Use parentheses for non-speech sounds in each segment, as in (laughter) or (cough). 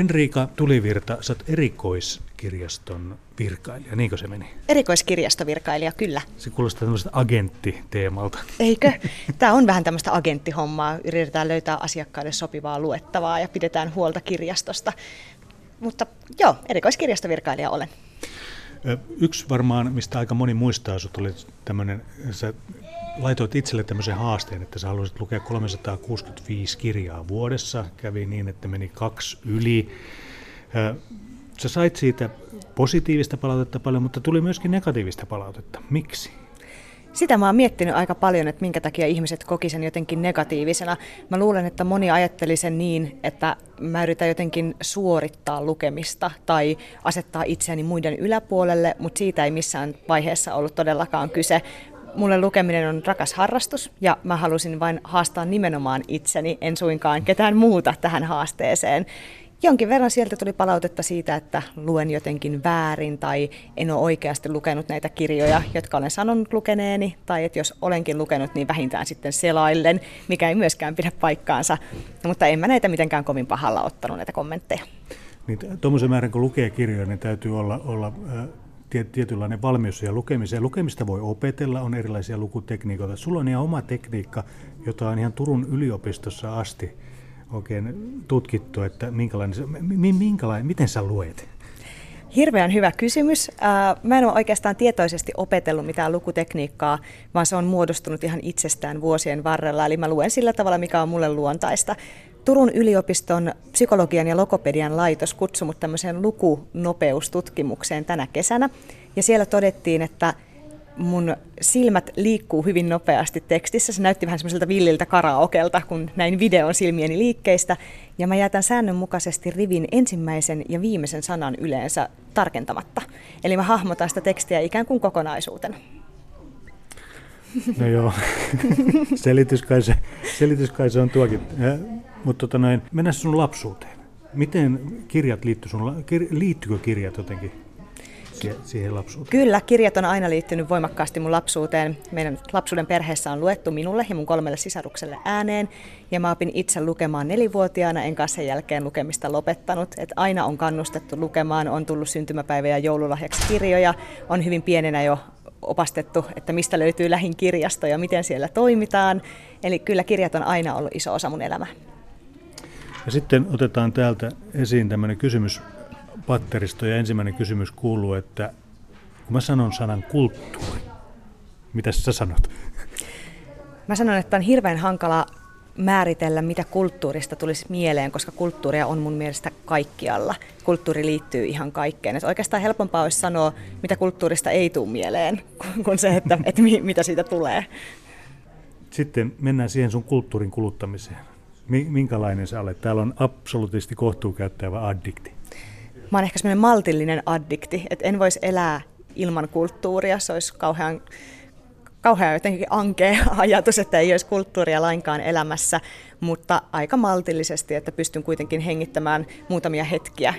Henriika Tulivirta, sä oot erikoiskirjaston virkailija, niinkö se meni? Erikoiskirjastovirkailija, kyllä. Se kuulostaa tämmöistä agenttiteemalta. Eikö? Tämä on vähän tämmöistä agenttihommaa. Yritetään löytää asiakkaille sopivaa luettavaa ja pidetään huolta kirjastosta. Mutta joo, erikoiskirjastovirkailija olen. Yksi varmaan, mistä aika moni muistaa sut, oli tämmöinen, sä laitoit itselle tämmöisen haasteen, että sä haluaisit lukea 365 kirjaa vuodessa. Kävi niin, että meni kaksi yli. Sä sait siitä positiivista palautetta paljon, mutta tuli myöskin negatiivista palautetta. Miksi? Sitä mä oon miettinyt aika paljon, että minkä takia ihmiset koki sen jotenkin negatiivisena. Mä luulen, että moni ajatteli sen niin, että mä yritän jotenkin suorittaa lukemista tai asettaa itseäni muiden yläpuolelle, mutta siitä ei missään vaiheessa ollut todellakaan kyse. Mulle lukeminen on rakas harrastus ja mä halusin vain haastaa nimenomaan itseni, en suinkaan ketään muuta tähän haasteeseen. Jonkin verran sieltä tuli palautetta siitä, että luen jotenkin väärin tai en ole oikeasti lukenut näitä kirjoja, jotka olen sanonut lukeneeni, tai että jos olenkin lukenut, niin vähintään sitten selaillen, mikä ei myöskään pidä paikkaansa. No, mutta en mä näitä mitenkään kovin pahalla ottanut näitä kommentteja. Niin, Tuommoisen määrän kun lukee kirjoja, niin täytyy olla, olla tietynlainen valmius siihen lukemiseen. Lukemista voi opetella, on erilaisia lukutekniikoita. Sulla on ihan oma tekniikka, jota on ihan Turun yliopistossa asti oikein tutkittu, että minkälainen, minkälainen, miten sä luet? Hirveän hyvä kysymys. Mä en ole oikeastaan tietoisesti opetellut mitään lukutekniikkaa, vaan se on muodostunut ihan itsestään vuosien varrella. Eli mä luen sillä tavalla, mikä on mulle luontaista. Turun yliopiston psykologian ja logopedian laitos kutsui mut tämmöiseen lukunopeustutkimukseen tänä kesänä. Ja siellä todettiin, että mun silmät liikkuu hyvin nopeasti tekstissä. Se näytti vähän semmoiselta villiltä karaokelta, kun näin videon silmieni liikkeistä. Ja mä jätän säännönmukaisesti rivin ensimmäisen ja viimeisen sanan yleensä tarkentamatta. Eli mä hahmotan sitä tekstiä ikään kuin kokonaisuutena. No joo, (laughs) selitys kai se, selitys kai se on tuokin. Mutta tota noin, mennään sun lapsuuteen. Miten kirjat liittyy sun, kir, liittyykö kirjat jotenkin siihen lapsuuteen? Kyllä, kirjat on aina liittynyt voimakkaasti mun lapsuuteen. Meidän lapsuuden perheessä on luettu minulle ja mun kolmelle sisarukselle ääneen. Ja mä opin itse lukemaan nelivuotiaana, enkä sen jälkeen lukemista lopettanut. Et aina on kannustettu lukemaan, on tullut syntymäpäivä- ja joululahjaksi kirjoja. On hyvin pienenä jo opastettu, että mistä löytyy lähin kirjasto ja miten siellä toimitaan. Eli kyllä kirjat on aina ollut iso osa mun elämää. Ja sitten otetaan täältä esiin tämmöinen kysymys patteristo ja ensimmäinen kysymys kuuluu, että kun mä sanon sanan kulttuuri, mitä sä sanot? Mä sanon, että on hirveän hankala määritellä, mitä kulttuurista tulisi mieleen, koska kulttuuria on mun mielestä kaikkialla. Kulttuuri liittyy ihan kaikkeen. Et oikeastaan helpompaa olisi sanoa, mitä kulttuurista ei tule mieleen, (laughs) kuin se, että, että mitä siitä tulee. Sitten mennään siihen sun kulttuurin kuluttamiseen. Minkälainen sä olet? Täällä on absoluutisti kohtuukäyttävä addikti. Mä oon ehkä semmoinen maltillinen addikti, että en voisi elää ilman kulttuuria. Se olisi kauhean, kauhean jotenkin ankea (laughs) ajatus, että ei olisi kulttuuria lainkaan elämässä, mutta aika maltillisesti, että pystyn kuitenkin hengittämään muutamia hetkiä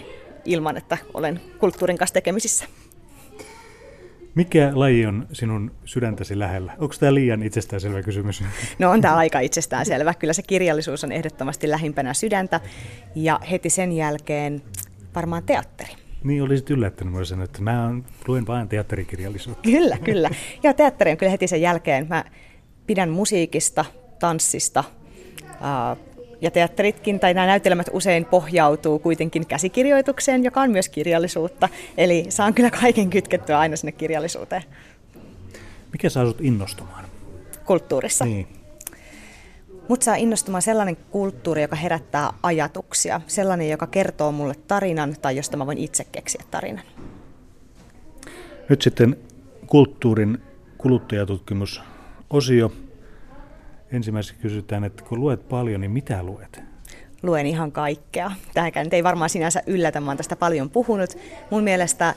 ilman, että olen kulttuurin kanssa tekemisissä. Mikä laji on sinun sydäntäsi lähellä? Onko tämä liian itsestäänselvä kysymys? No on tämä aika itsestäänselvä. Kyllä se kirjallisuus on ehdottomasti lähimpänä sydäntä. Ja heti sen jälkeen varmaan teatteri. Niin, olisit yllättänyt minua sen, että mä luen vain teatterikirjallisuutta. Kyllä, kyllä. Ja teatteri on kyllä heti sen jälkeen. Mä pidän musiikista, tanssista, ja teatteritkin tai nämä näytelmät usein pohjautuu kuitenkin käsikirjoitukseen, joka on myös kirjallisuutta. Eli saan kyllä kaiken kytkettyä aina sinne kirjallisuuteen. Mikä saa sinut innostumaan? Kulttuurissa. Niin. Mut saa innostumaan sellainen kulttuuri, joka herättää ajatuksia. Sellainen, joka kertoo mulle tarinan tai josta mä voin itse keksiä tarinan. Nyt sitten kulttuurin kuluttajatutkimusosio. Ensimmäiseksi kysytään, että kun luet paljon, niin mitä luet? Luen ihan kaikkea. Tämäkään ei varmaan sinänsä yllätä, mä olen tästä paljon puhunut. Mun mielestä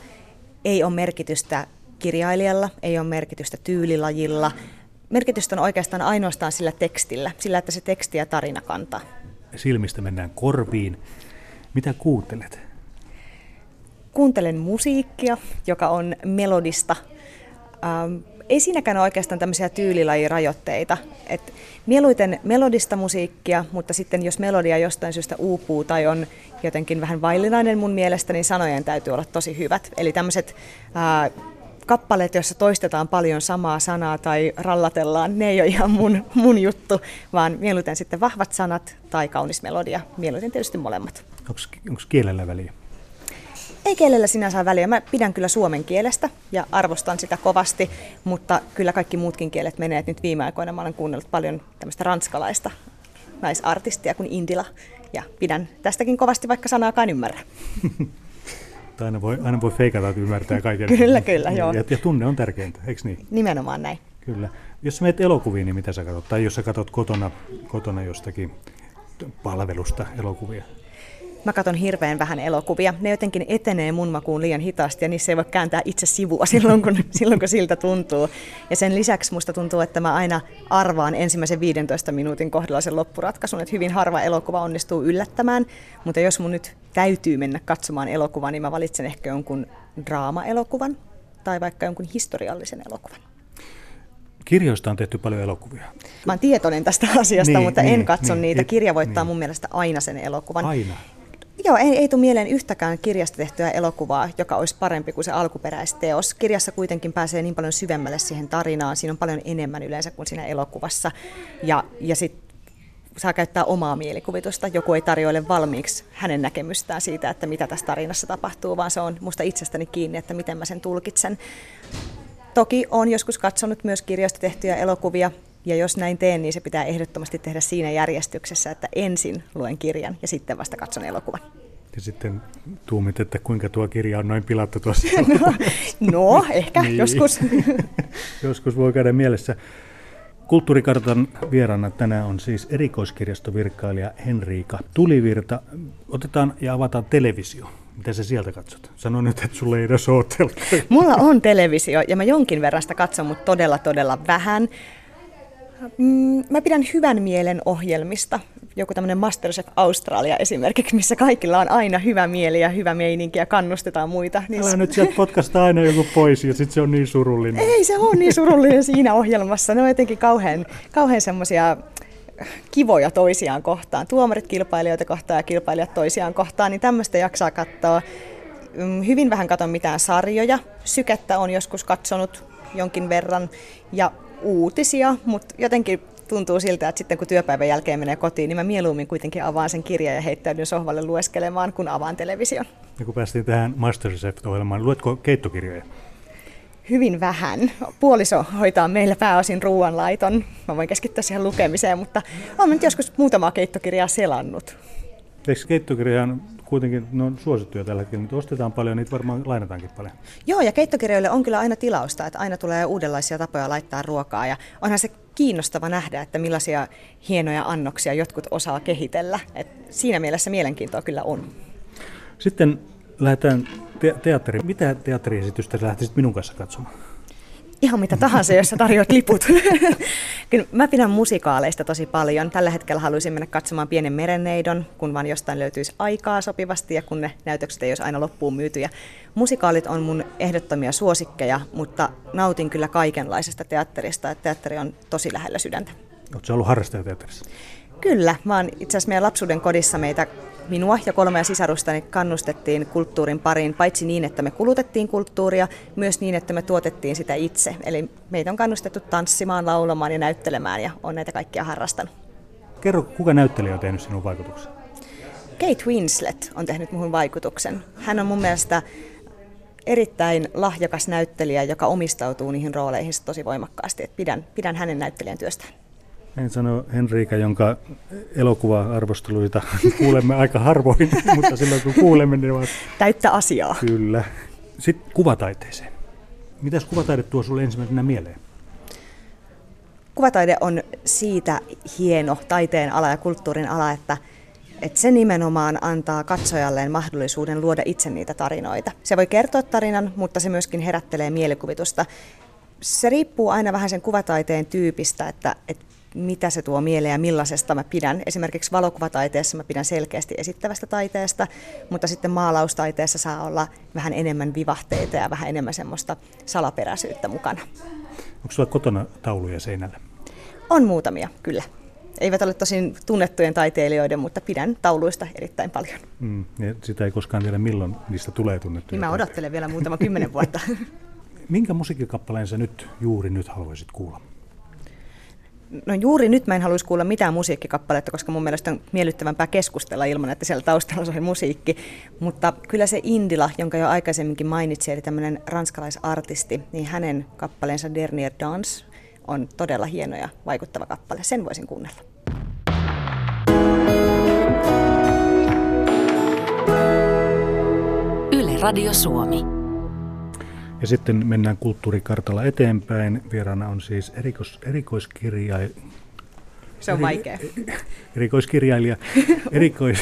ei ole merkitystä kirjailijalla, ei ole merkitystä tyylilajilla, merkitystä on oikeastaan ainoastaan sillä tekstillä, sillä että se teksti ja tarina kantaa. Silmistä mennään korviin. Mitä kuuntelet? Kuuntelen musiikkia, joka on melodista, Ähm, ei siinäkään ole oikeastaan tämmöisiä tyylilajirajoitteita. Et mieluiten melodista musiikkia, mutta sitten jos melodia jostain syystä uupuu tai on jotenkin vähän vaillinainen mun mielestä, niin sanojen täytyy olla tosi hyvät. Eli tämmöiset kappaleet, joissa toistetaan paljon samaa sanaa tai rallatellaan, ne ei ole ihan mun, mun juttu, vaan mieluiten sitten vahvat sanat tai kaunis melodia, mieluiten tietysti molemmat. Onko kielellä väliä? Ei kielellä sinänsä ole väliä. Mä pidän kyllä suomen kielestä ja arvostan sitä kovasti, mutta kyllä kaikki muutkin kielet menee. Et nyt viime aikoina mä olen kuunnellut paljon tämmöistä ranskalaista naisartistia kuin Indila ja pidän tästäkin kovasti, vaikka sanaakaan ymmärrä. (laughs) aina voi, aina voi feikata, että ymmärtää kaiken. kyllä, kyllä, joo. Ja, ja tunne on tärkeintä, eikö niin? Nimenomaan näin. Kyllä. Jos menet elokuviin, niin mitä sä katsot? Tai jos sä katsot kotona, kotona jostakin palvelusta elokuvia? Mä katson hirveän vähän elokuvia. Ne jotenkin etenee mun makuun liian hitaasti ja niissä ei voi kääntää itse sivua (laughs) silloin kun, silloin, kun siltä tuntuu. Ja sen lisäksi musta tuntuu, että mä aina arvaan ensimmäisen 15 minuutin kohdalla sen loppuratkaisun, että hyvin harva elokuva onnistuu yllättämään. Mutta jos mun nyt täytyy mennä katsomaan elokuvaa, niin mä valitsen ehkä jonkun draama-elokuvan tai vaikka jonkun historiallisen elokuvan. Kirjoista on tehty paljon elokuvia. Mä oon tietoinen tästä asiasta, niin, mutta niin, en katso niin, niitä. Kirja voittaa niin. mun mielestä aina sen elokuvan. Aina? Joo, ei, ei tule mieleen yhtäkään kirjasta tehtyä elokuvaa, joka olisi parempi kuin se alkuperäisteos. Kirjassa kuitenkin pääsee niin paljon syvemmälle siihen tarinaan, siinä on paljon enemmän yleensä kuin siinä elokuvassa. Ja, ja sitten saa käyttää omaa mielikuvitusta. Joku ei tarjoile valmiiksi hänen näkemystään siitä, että mitä tässä tarinassa tapahtuu, vaan se on musta itsestäni kiinni, että miten mä sen tulkitsen. Toki olen joskus katsonut myös kirjoista tehtyjä elokuvia, ja jos näin teen, niin se pitää ehdottomasti tehdä siinä järjestyksessä, että ensin luen kirjan ja sitten vasta katson elokuvan. Ja sitten tuumit, että kuinka tuo kirja on noin pilattu tuossa. (laughs) no, no ehkä niin. joskus. (laughs) joskus voi käydä mielessä. Kulttuurikartan vieraana tänään on siis erikoiskirjastovirkailija Henriika Tulivirta. Otetaan ja avataan televisio. Mitä sä sieltä katsot? Sano nyt, että sulle ei edes ole Mulla on televisio ja mä jonkin verran sitä katson, mutta todella todella vähän. Mm, mä pidän hyvän mielen ohjelmista. Joku tämmöinen Masterchef Australia esimerkiksi, missä kaikilla on aina hyvä mieli ja hyvä meininki ja kannustetaan muita. Niin... Älä nyt sieltä podcasta aina joku pois ja sitten se on niin surullinen. Ei se on niin surullinen siinä ohjelmassa. Ne on jotenkin kauhean, kauhean semmoisia kivoja toisiaan kohtaan. Tuomarit kilpailijoita kohtaan ja kilpailijat toisiaan kohtaan, niin tämmöistä jaksaa katsoa. Mm, hyvin vähän katon mitään sarjoja. Sykettä on joskus katsonut jonkin verran ja uutisia, mutta jotenkin tuntuu siltä, että sitten kun työpäivän jälkeen menee kotiin, niin mä mieluummin kuitenkin avaan sen kirjan ja heittäydyn sohvalle lueskelemaan, kun avaan television. Ja kun päästiin tähän Masterchef-ohjelmaan, luetko keittokirjoja? Hyvin vähän. Puoliso hoitaa meillä pääosin ruoanlaiton. Mä voin keskittyä siihen lukemiseen, mutta olen nyt joskus muutamaa keittokirjaa selannut. Eikö keittokirja kuitenkin ne on suosittuja tällä hetkellä, mutta ostetaan paljon, niitä varmaan lainataankin paljon. Joo, ja keittokirjoille on kyllä aina tilausta, että aina tulee uudenlaisia tapoja laittaa ruokaa, ja onhan se kiinnostava nähdä, että millaisia hienoja annoksia jotkut osaa kehitellä. Et siinä mielessä mielenkiintoa kyllä on. Sitten lähdetään te- teatteriin. Mitä teatteriesitystä lähtisit minun kanssa katsomaan? Ihan mitä tahansa, jos sä tarjoat liput. (laughs) Kyllä mä pidän musikaaleista tosi paljon. Tällä hetkellä haluaisin mennä katsomaan Pienen merenneidon, kun vaan jostain löytyisi aikaa sopivasti ja kun ne näytökset ei olisi aina loppuun myytyjä. Musikaalit on mun ehdottomia suosikkeja, mutta nautin kyllä kaikenlaisesta teatterista. Teatteri on tosi lähellä sydäntä. Oletko ollut harrastajateatterissa? Kyllä, vaan itse asiassa meidän lapsuuden kodissa meitä minua ja kolmea sisarustani kannustettiin kulttuurin pariin, paitsi niin, että me kulutettiin kulttuuria, myös niin, että me tuotettiin sitä itse. Eli meitä on kannustettu tanssimaan, laulamaan ja näyttelemään ja on näitä kaikkia harrastanut. Kerro, kuka näyttelijä on tehnyt sinun vaikutuksen? Kate Winslet on tehnyt minun vaikutuksen. Hän on mun mielestä erittäin lahjakas näyttelijä, joka omistautuu niihin rooleihin tosi voimakkaasti. Et pidän, pidän hänen näyttelijän työstään. En sano Henriika, jonka elokuva-arvosteluita (laughs) kuulemme aika harvoin, (laughs) mutta silloin kun kuulemme, niin ovat... Täyttä asiaa. Kyllä. Sitten kuvataiteeseen. Mitäs kuvataide tuo sinulle ensimmäisenä mieleen? Kuvataide on siitä hieno taiteen ala ja kulttuurin ala, että, että se nimenomaan antaa katsojalleen mahdollisuuden luoda itse niitä tarinoita. Se voi kertoa tarinan, mutta se myöskin herättelee mielikuvitusta. Se riippuu aina vähän sen kuvataiteen tyypistä, että, että mitä se tuo mieleen ja millaisesta mä pidän. Esimerkiksi valokuvataiteessa mä pidän selkeästi esittävästä taiteesta, mutta sitten maalaustaiteessa saa olla vähän enemmän vivahteita ja vähän enemmän semmoista salaperäisyyttä mukana. Onko sulla kotona tauluja seinällä? On muutamia, kyllä. Eivät ole tosin tunnettujen taiteilijoiden, mutta pidän tauluista erittäin paljon. Mm, ja sitä ei koskaan tiedä, milloin niistä tulee tunnettuja. Niin mä odottelen vielä muutama kymmenen vuotta. (laughs) Minkä musiikkikappaleen sä nyt juuri nyt haluaisit kuulla? No juuri nyt mä en haluaisi kuulla mitään musiikkikappaletta, koska mun mielestä on miellyttävämpää keskustella ilman, että siellä taustalla soi musiikki. Mutta kyllä se Indila, jonka jo aikaisemminkin mainitsin, eli tämmöinen ranskalaisartisti, niin hänen kappaleensa Dernier Dance on todella hieno ja vaikuttava kappale. Sen voisin kuunnella. Yle Radio Suomi. Ja sitten mennään kulttuurikartalla eteenpäin. Vieraana on siis erikois, erikoiskirjailija. Se on vaikea. (laughs) Erikoiskirjailija, (laughs) erikois,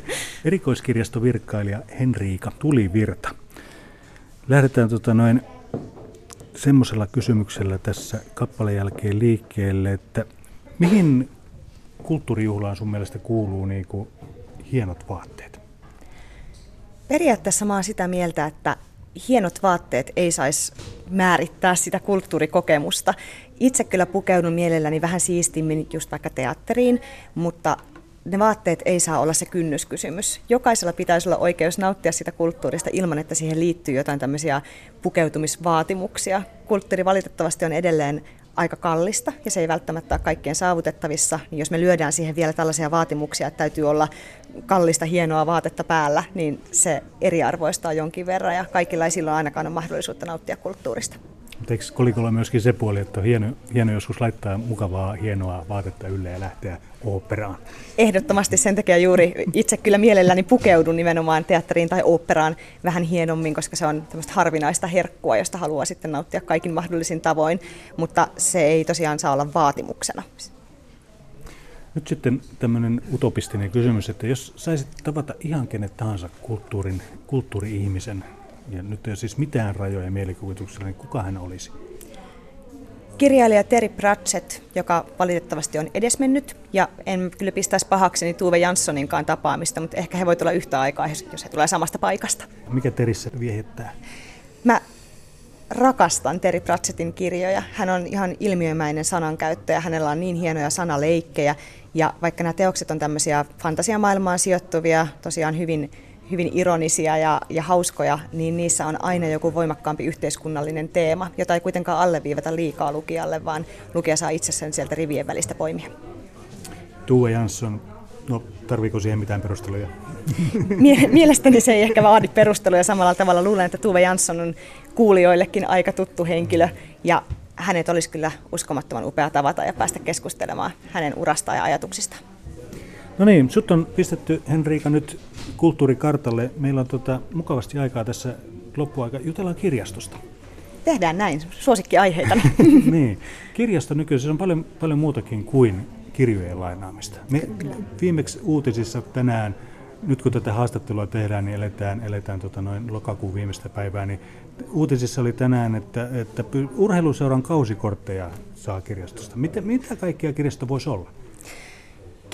(laughs) erikoiskirjastovirkkailija Henriika Tulivirta. Lähdetään tota noin semmoisella kysymyksellä tässä kappaleen jälkeen liikkeelle, että mihin kulttuurijuhlaan sun mielestä kuuluu niin kuin hienot vaatteet? Periaatteessa mä oon sitä mieltä, että hienot vaatteet ei saisi määrittää sitä kulttuurikokemusta. Itse kyllä pukeudun mielelläni vähän siistimmin just vaikka teatteriin, mutta ne vaatteet ei saa olla se kynnyskysymys. Jokaisella pitäisi olla oikeus nauttia sitä kulttuurista ilman, että siihen liittyy jotain tämmöisiä pukeutumisvaatimuksia. Kulttuuri valitettavasti on edelleen aika kallista ja se ei välttämättä ole kaikkien saavutettavissa, niin jos me lyödään siihen vielä tällaisia vaatimuksia, että täytyy olla kallista hienoa vaatetta päällä, niin se eriarvoistaa jonkin verran ja kaikilla ei silloin ainakaan ole mahdollisuutta nauttia kulttuurista. Mutta eikö kolikolla myöskin se puoli, että on hieno, hieno joskus laittaa mukavaa, hienoa vaatetta ylle ja lähteä oopperaan? Ehdottomasti sen takia juuri itse kyllä mielelläni pukeudun nimenomaan teatteriin tai oopperaan vähän hienommin, koska se on tämmöistä harvinaista herkkua, josta haluaa sitten nauttia kaikin mahdollisin tavoin, mutta se ei tosiaan saa olla vaatimuksena. Nyt sitten tämmöinen utopistinen kysymys, että jos saisit tavata ihan kenet tahansa kulttuurin, kulttuuri-ihmisen, ja nyt ei ole siis mitään rajoja mielikuvituksella, niin kuka hän olisi? Kirjailija Terry Pratchett, joka valitettavasti on edesmennyt, ja en kyllä pistäisi pahakseni Tuve Janssoninkaan tapaamista, mutta ehkä he voivat olla yhtä aikaa, jos he tulee samasta paikasta. Mikä Terissä viehittää? Mä rakastan Terry Pratchettin kirjoja. Hän on ihan ilmiömäinen sanankäyttäjä, hänellä on niin hienoja sanaleikkejä, ja vaikka nämä teokset on tämmöisiä fantasiamaailmaan sijoittuvia, tosiaan hyvin hyvin ironisia ja, ja hauskoja, niin niissä on aina joku voimakkaampi yhteiskunnallinen teema, jota ei kuitenkaan alleviivata liikaa lukijalle, vaan lukija saa itse sen sieltä rivien välistä poimia. Tuve Jansson, no tarviiko siihen mitään perusteluja? (laughs) Mielestäni se ei ehkä vaadi perusteluja samalla tavalla. Luulen, että Tuve Jansson on kuulijoillekin aika tuttu henkilö ja hänet olisi kyllä uskomattoman upea tavata ja päästä keskustelemaan hänen urastaan ja ajatuksistaan. No niin, sut on pistetty Henriika nyt kulttuurikartalle. Meillä on tota, mukavasti aikaa tässä loppuaika. Jutellaan kirjastosta. Tehdään näin, suosikkiaiheita. (laughs) niin, kirjasto nykyään on paljon, paljon muutakin kuin kirjojen lainaamista. Me viimeksi uutisissa tänään, nyt kun tätä haastattelua tehdään, niin eletään, eletään tota noin lokakuun viimeistä päivää, niin uutisissa oli tänään, että, että urheiluseuran kausikortteja saa kirjastosta. Mitä, mitä kaikkia kirjasto voisi olla?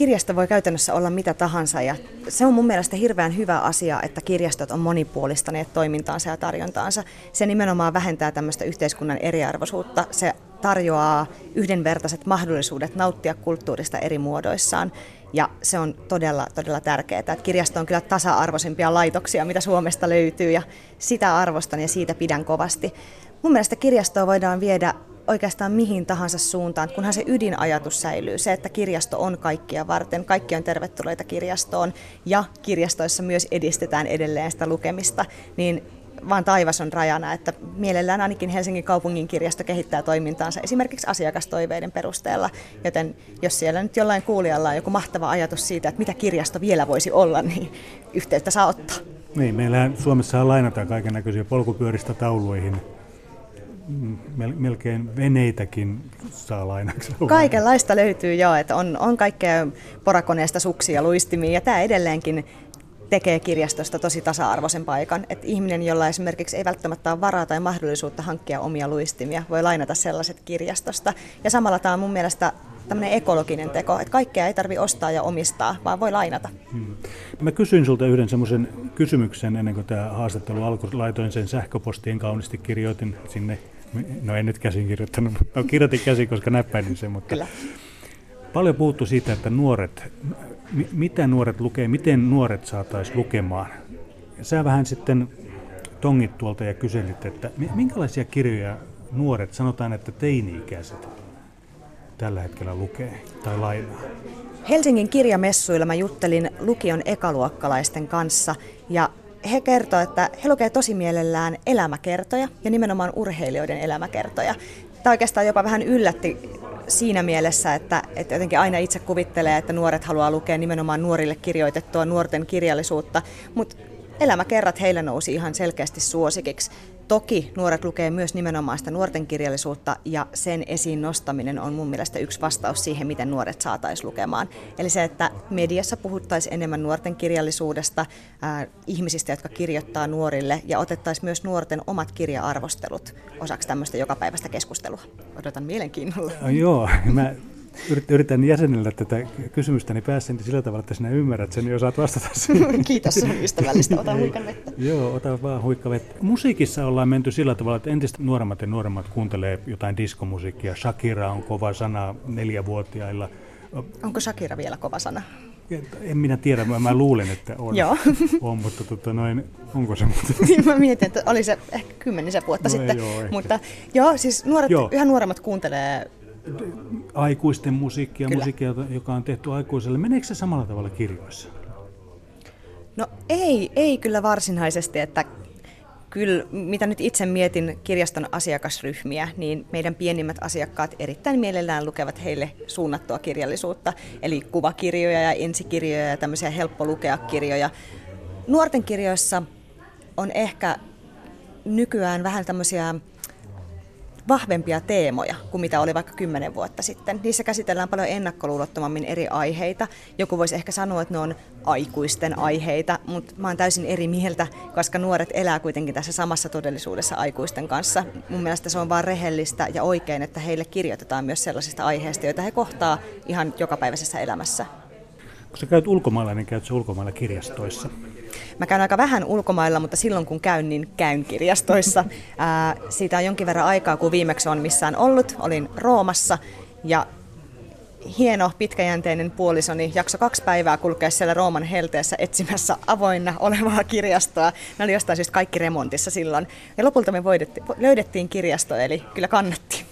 Kirjasto voi käytännössä olla mitä tahansa ja se on mun mielestä hirveän hyvä asia, että kirjastot on monipuolistaneet toimintaansa ja tarjontaansa. Se nimenomaan vähentää tämmöistä yhteiskunnan eriarvoisuutta. Se tarjoaa yhdenvertaiset mahdollisuudet nauttia kulttuurista eri muodoissaan. Ja se on todella, todella tärkeää, että kirjasto on kyllä tasa-arvoisimpia laitoksia, mitä Suomesta löytyy, ja sitä arvostan ja siitä pidän kovasti. Mun mielestä kirjastoa voidaan viedä oikeastaan mihin tahansa suuntaan, kunhan se ydinajatus säilyy. Se, että kirjasto on kaikkia varten, kaikki on tervetulleita kirjastoon ja kirjastoissa myös edistetään edelleen sitä lukemista, niin vaan taivas on rajana, että mielellään ainakin Helsingin kaupungin kirjasto kehittää toimintaansa esimerkiksi asiakastoiveiden perusteella, joten jos siellä nyt jollain kuulijalla on joku mahtava ajatus siitä, että mitä kirjasto vielä voisi olla, niin yhteyttä saa ottaa. Niin, meillähän Suomessa lainataan kaiken näköisiä polkupyöristä tauluihin melkein veneitäkin saa lainaksi. Kaikenlaista löytyy jo, että on, on kaikkea porakoneesta suksia, luistimia ja tämä edelleenkin tekee kirjastosta tosi tasa-arvoisen paikan. Että ihminen, jolla esimerkiksi ei välttämättä ole varaa tai mahdollisuutta hankkia omia luistimia, voi lainata sellaiset kirjastosta. Ja samalla tämä on mun mielestä tämmöinen ekologinen teko, että kaikkea ei tarvi ostaa ja omistaa, vaan voi lainata. Hmm. Mä kysyin sulta yhden semmoisen kysymyksen ennen kuin tämä haastattelu alkoi. Laitoin sen sähköpostiin kauniisti, kirjoitin sinne, no en nyt käsin kirjoittanut, no kirjoitin käsin, koska näppäilin sen, mutta Kyllä. paljon puhuttu siitä, että nuoret, mitä nuoret lukee, miten nuoret saataisiin lukemaan. Sä vähän sitten tongit tuolta ja kyselit, että minkälaisia kirjoja nuoret, sanotaan, että teini-ikäiset tällä hetkellä lukee tai lainaa? Helsingin kirjamessuilla mä juttelin lukion ekaluokkalaisten kanssa ja he kertovat, että he lukevat tosi mielellään elämäkertoja ja nimenomaan urheilijoiden elämäkertoja. Tämä oikeastaan jopa vähän yllätti siinä mielessä, että, että jotenkin aina itse kuvittelee, että nuoret haluaa lukea nimenomaan nuorille kirjoitettua nuorten kirjallisuutta, mutta elämäkerrat heillä nousi ihan selkeästi suosikiksi. Toki nuoret lukee myös nimenomaan sitä nuorten kirjallisuutta ja sen esiin nostaminen on mun mielestä yksi vastaus siihen, miten nuoret saataisiin lukemaan. Eli se, että mediassa puhuttaisiin enemmän nuorten kirjallisuudesta, äh, ihmisistä, jotka kirjoittaa nuorille ja otettaisiin myös nuorten omat kirja-arvostelut osaksi tämmöistä jokapäiväistä keskustelua. Odotan mielenkiinnolla. No, joo, mä yritän jäsenellä tätä kysymystä niin päässä niin sillä tavalla, että sinä ymmärrät sen ja osaat vastata sen. (laughs) Kiitos, on ystävällistä. Ota huikan vettä. Joo, ota vaan huikka vettä. Musiikissa ollaan menty sillä tavalla, että entistä nuoremmat ja nuoremmat kuuntelee jotain diskomusiikkia. Shakira on kova sana neljävuotiailla. Onko Shakira vielä kova sana? En minä tiedä, mä, mä luulen, että on, Joo. (laughs) on mutta tota noin, onko se? (laughs) Niin, mä mietin, että oli se ehkä kymmenisen vuotta no sitten. Joo, mutta joo, siis nuoret, joo. yhä nuoremmat kuuntelee aikuisten musiikkia, kyllä. musiikkia, joka on tehty aikuiselle. Meneekö se samalla tavalla kirjoissa? No ei, ei kyllä varsinaisesti, että kyllä mitä nyt itse mietin kirjaston asiakasryhmiä, niin meidän pienimmät asiakkaat erittäin mielellään lukevat heille suunnattua kirjallisuutta, eli kuvakirjoja ja ensikirjoja ja tämmöisiä helppo lukea kirjoja. Nuorten kirjoissa on ehkä nykyään vähän tämmöisiä vahvempia teemoja kuin mitä oli vaikka kymmenen vuotta sitten. Niissä käsitellään paljon ennakkoluulottomammin eri aiheita. Joku voisi ehkä sanoa, että ne on aikuisten aiheita, mutta mä oon täysin eri mieltä, koska nuoret elää kuitenkin tässä samassa todellisuudessa aikuisten kanssa. Mun mielestä se on vaan rehellistä ja oikein, että heille kirjoitetaan myös sellaisista aiheista, joita he kohtaa ihan jokapäiväisessä elämässä. Kun sä käyt ulkomailla, niin käyt sä ulkomailla kirjastoissa? Mä käyn aika vähän ulkomailla, mutta silloin kun käyn, niin käyn kirjastoissa. (laughs) Ää, siitä on jonkin verran aikaa, kun viimeksi on missään ollut. Olin Roomassa ja hieno pitkäjänteinen puolisoni jakso kaksi päivää kulkea siellä Rooman helteessä etsimässä avoinna olevaa kirjastoa. Ne oli jostain syystä kaikki remontissa silloin. Ja lopulta me voidettiin, löydettiin kirjasto, eli kyllä kannatti.